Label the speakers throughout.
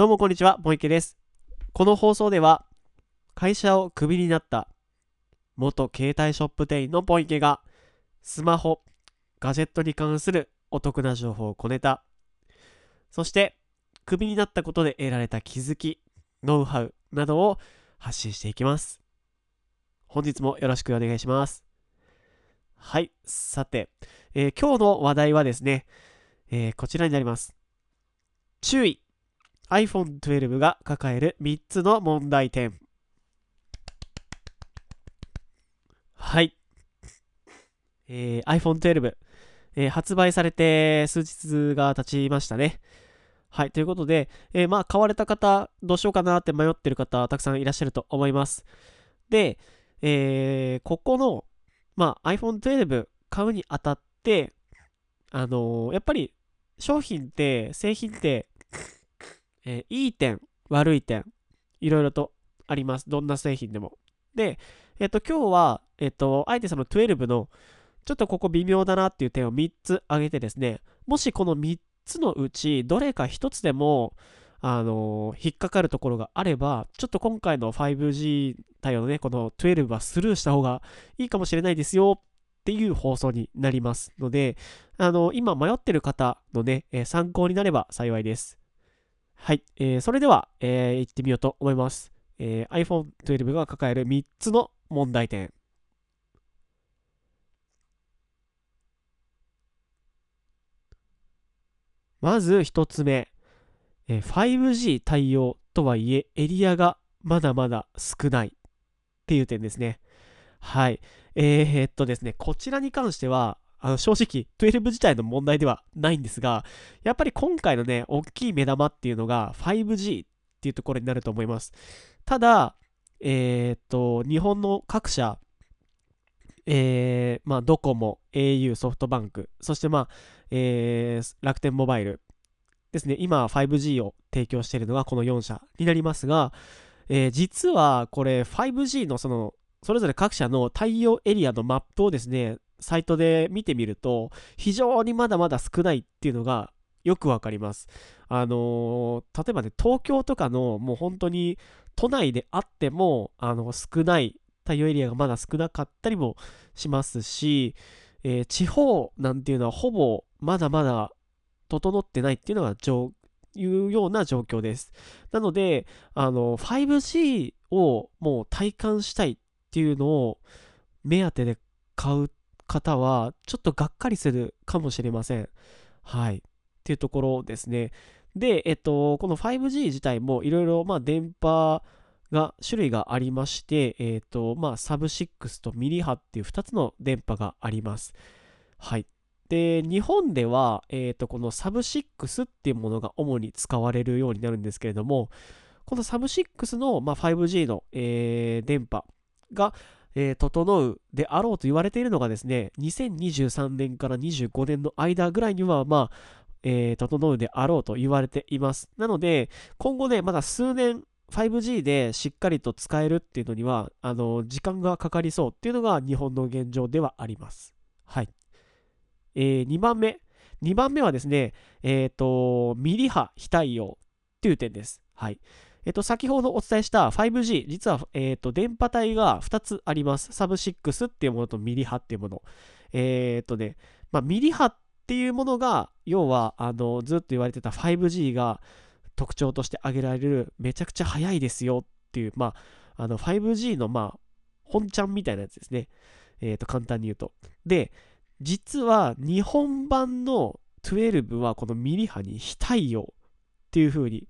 Speaker 1: どうもこんにちは、もいけです。この放送では、会社をクビになった元携帯ショップ店員のポイケが、スマホ、ガジェットに関するお得な情報を小ネタ、そして、クビになったことで得られた気づき、ノウハウなどを発信していきます。本日もよろしくお願いします。はい、さて、えー、今日の話題はですね、えー、こちらになります。注意 iPhone 12が抱える3つの問題点。はい。えー、iPhone 12、えー、発売されて数日が経ちましたね。はい。ということで、えー、まあ、買われた方、どうしようかなって迷ってる方、たくさんいらっしゃると思います。で、えー、ここの、まあ、iPhone 12買うにあたって、あのー、やっぱり商品って、製品って、えー、いい点、悪い点、いろいろとあります。どんな製品でも。で、えっ、ー、と、今日は、えっ、ー、と、あえてその12の、ちょっとここ微妙だなっていう点を3つ挙げてですね、もしこの3つのうち、どれか1つでも、あの引っかかるところがあれば、ちょっと今回の 5G 対応のね、この12はスルーした方がいいかもしれないですよっていう放送になりますので、あの今迷ってる方のね、参考になれば幸いです。はい、えー、それでは、えー、行ってみようと思います。えー、iPhone 12が抱える3つの問題点。まず1つ目、えー、5G 対応とはいえエリアがまだまだ少ないっていう点ですね。はい。えー、っとですね、こちらに関しては、あの正直、12自体の問題ではないんですが、やっぱり今回のね、大きい目玉っていうのが 5G っていうところになると思います。ただ、えー、っと、日本の各社、えー、まあ、ドコモ、au、ソフトバンク、そしてまあ、えー、楽天モバイルですね、今 5G を提供しているのがこの4社になりますが、えー、実はこれ 5G のその、それぞれ各社の対応エリアのマップをですね、サイトで見てみると、非常にまだまだ少ないっていうのがよくわかります。あのー、例えばね、東京とかのもう本当に都内であっても、あの、少ない対応エリアがまだ少なかったりもしますし、えー、地方なんていうのはほぼまだまだ整ってないっていうのがいうような状況です。なので、あの、5G をもう体感したいっていうのを目当てで買う方は、ちょっとがっかりするかもしれません。はい。っていうところですね。で、えっと、この 5G 自体もいろいろ、まあ、電波が、種類がありまして、えっと、まあ、サブ6とミリ波っていう2つの電波があります。はい。で、日本では、えっと、このサブ6っていうものが主に使われるようになるんですけれども、このサブ6の、まあ、5G の、えー、電波が、えー、整うであろうと言われているのがですね、2023年から25年の間ぐらいには、まあ、えー、整うであろうと言われています。なので、今後ね、まだ数年、5G でしっかりと使えるっていうのには、あの、時間がかかりそうっていうのが日本の現状ではあります。はい。えー、2番目。2番目はですね、えっ、ー、と、ミリ波非対応っていう点です。はい。えっと、先ほどお伝えした 5G、実は、えっと、電波帯が2つあります。サブ6っていうものとミリ波っていうもの。えっとね、まあ、ミリ波っていうものが、要は、あの、ずっと言われてた 5G が特徴として挙げられる、めちゃくちゃ速いですよっていう、まあ、あの、5G の、まあ、本ちゃんみたいなやつですね。えっと、簡単に言うと。で、実は、日本版の12はこのミリ波に非対応っていう風に、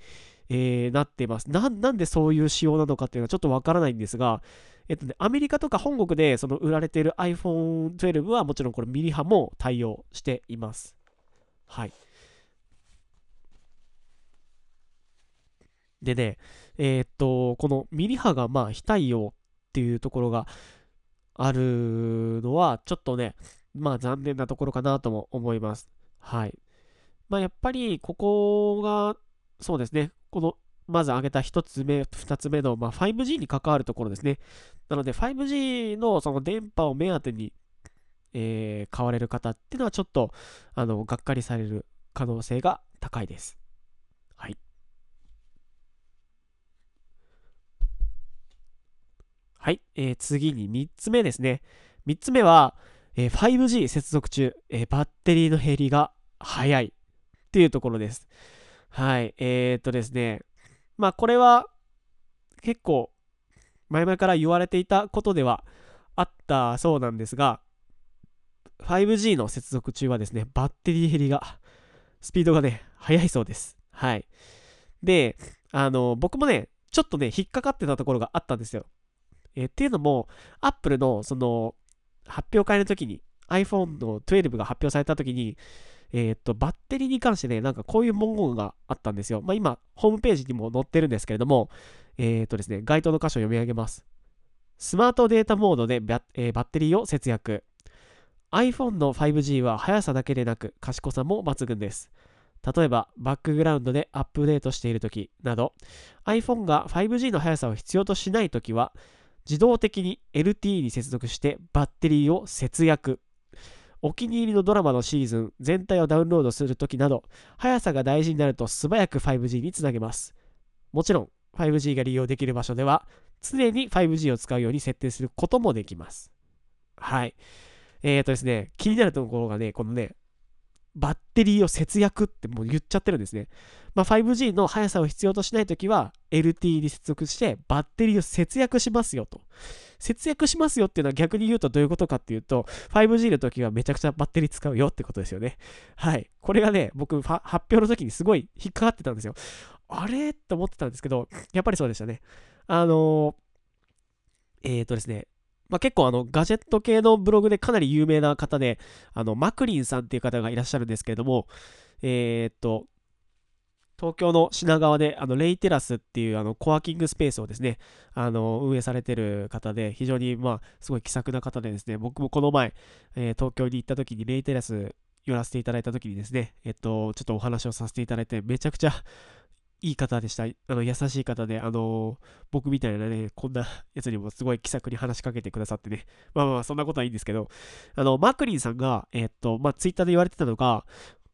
Speaker 1: えー、なってますな。なんでそういう仕様なのかっていうのはちょっとわからないんですが、えっとね、アメリカとか本国でその売られている iPhone 12はもちろんこれミリ波も対応しています。はい。でね、えー、っと、このミリ波がまあ非対応っていうところがあるのはちょっとね、まあ残念なところかなとも思います。はい。まあやっぱりここが、そうですね、このまず挙げた1つ目、2つ目の、まあ、5G に関わるところですね。なので 5G のその電波を目当てに、えー、買われる方っていうのはちょっとあのがっかりされる可能性が高いです。はい。はい、えー、次に3つ目ですね。3つ目は、えー、5G 接続中、えー、バッテリーの減りが早いっていうところです。はい、えー、っとですね、まあこれは結構前々から言われていたことではあったそうなんですが、5G の接続中はですね、バッテリー減りが、スピードがね、速いそうです。はい。で、あの、僕もね、ちょっとね、引っかかってたところがあったんですよ。え、っていうのも、Apple のその発表会の時に iPhone の12が発表された時に、えー、っと、バッテリーに関してね、なんかこういう文言があったんですよ。まあ今、ホームページにも載ってるんですけれども、えー、っとですね、該当の箇所を読み上げます。スマートデータモードでバ,、えー、バッテリーを節約。iPhone の 5G は速さだけでなく賢さも抜群です。例えば、バックグラウンドでアップデートしているときなど、iPhone が 5G の速さを必要としないときは、自動的に LTE に接続してバッテリーを節約。お気に入りのドラマのシーズン全体をダウンロードするときなど、速さが大事になると素早く 5G につなげます。もちろん、5G が利用できる場所では、常に 5G を使うように設定することもできます。はい。えっ、ー、とですね、気になるところがね、このね、バッテリーを節約ってもう言っちゃってるんですね。まあ、5G の速さを必要としないときは LTE に接続してバッテリーを節約しますよと。節約しますよっていうのは逆に言うとどういうことかっていうと 5G の時はめちゃくちゃバッテリー使うよってことですよね。はい。これがね、僕発表の時にすごい引っかかってたんですよ。あれ？って思ってたんですけど、やっぱりそうでしたね。あのー、えっ、ー、とですね、まあ、結構あのガジェット系のブログでかなり有名な方で、あのマクリンさんっていう方がいらっしゃるんですけれども、えー、っと、東京の品川であのレイテラスっていうあのコワーキングスペースをですね、あの運営されてる方で、非常にまあすごい気さくな方でですね、僕もこの前、えー、東京に行った時にレイテラス寄らせていただいた時にですね、えっと、ちょっとお話をさせていただいて、めちゃくちゃ いい方でした。あの優しい方で、あの僕みたいなね、こんなやつにもすごい気さくに話しかけてくださってね。まあまあ、そんなことはいいんですけど、あの、マクリンさんが、えー、っと、まあ、ツイッターで言われてたのが、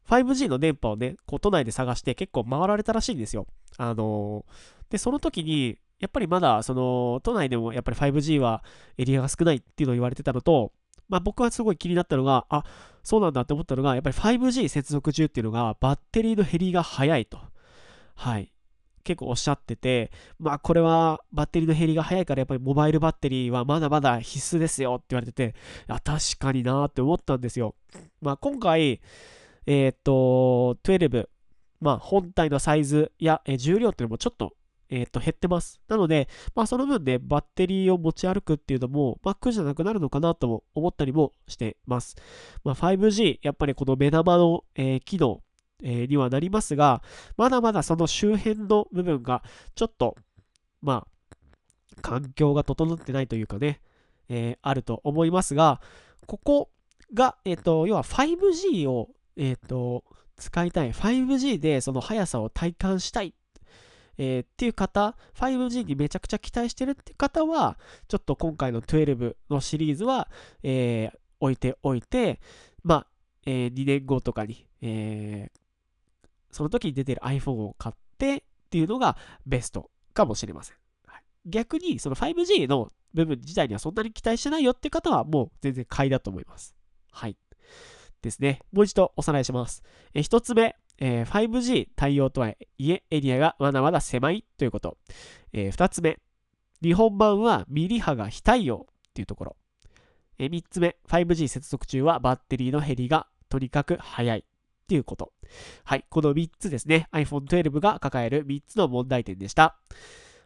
Speaker 1: 5G の電波をね、こう都内で探して結構回られたらしいんですよ。あので、その時に、やっぱりまだ、その、都内でもやっぱり 5G はエリアが少ないっていうのを言われてたのと、まあ僕はすごい気になったのが、あ、そうなんだって思ったのが、やっぱり 5G 接続中っていうのが、バッテリーの減りが早いと。はい。結構おっしゃってて、まあこれはバッテリーの減りが早いからやっぱりモバイルバッテリーはまだまだ必須ですよって言われてて、あ確かになーって思ったんですよ。まあ今回、えー、っと、12、まあ本体のサイズや、え重量っていうのもちょっとえー、と減ってます。なので、まあ、その分ね、バッテリーを持ち歩くっていうのも、マックじゃなくなるのかなとも思ったりもしてます。まあ、5G、やっぱりこの目玉の、えー、機能えー、にはなりますが、まだまだその周辺の部分がちょっと、まあ、環境が整ってないというかね、えー、あると思いますが、ここが、えっ、ー、と、要は 5G を、えっ、と、使いたい。5G でその速さを体感したい。えー、っていう方、5G にめちゃくちゃ期待してるっていう方は、ちょっと今回の12のシリーズは、えー、置いておいて、まあ、えー、2年後とかに、えー、その時に出てる iPhone を買ってっていうのがベストかもしれません。はい、逆に、その 5G の部分自体にはそんなに期待してないよっていう方はもう全然買いだと思います。はい。ですね。もう一度おさらいします。え一つ目、えー、5G 対応とはいえエリアがまだまだ狭いということ。えー、2つ目、日本版はミリ波が非対応っていうところ。えー、3つ目、5G 接続中はバッテリーの減りがとにかく早い。っていうこと。はい。この3つですね。iPhone 12が抱える3つの問題点でした。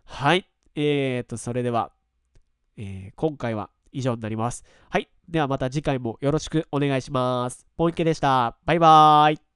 Speaker 1: はい。えーと、それでは、えー、今回は以上になります。はい。ではまた次回もよろしくお願いします。ポンケでした。バイバーイ。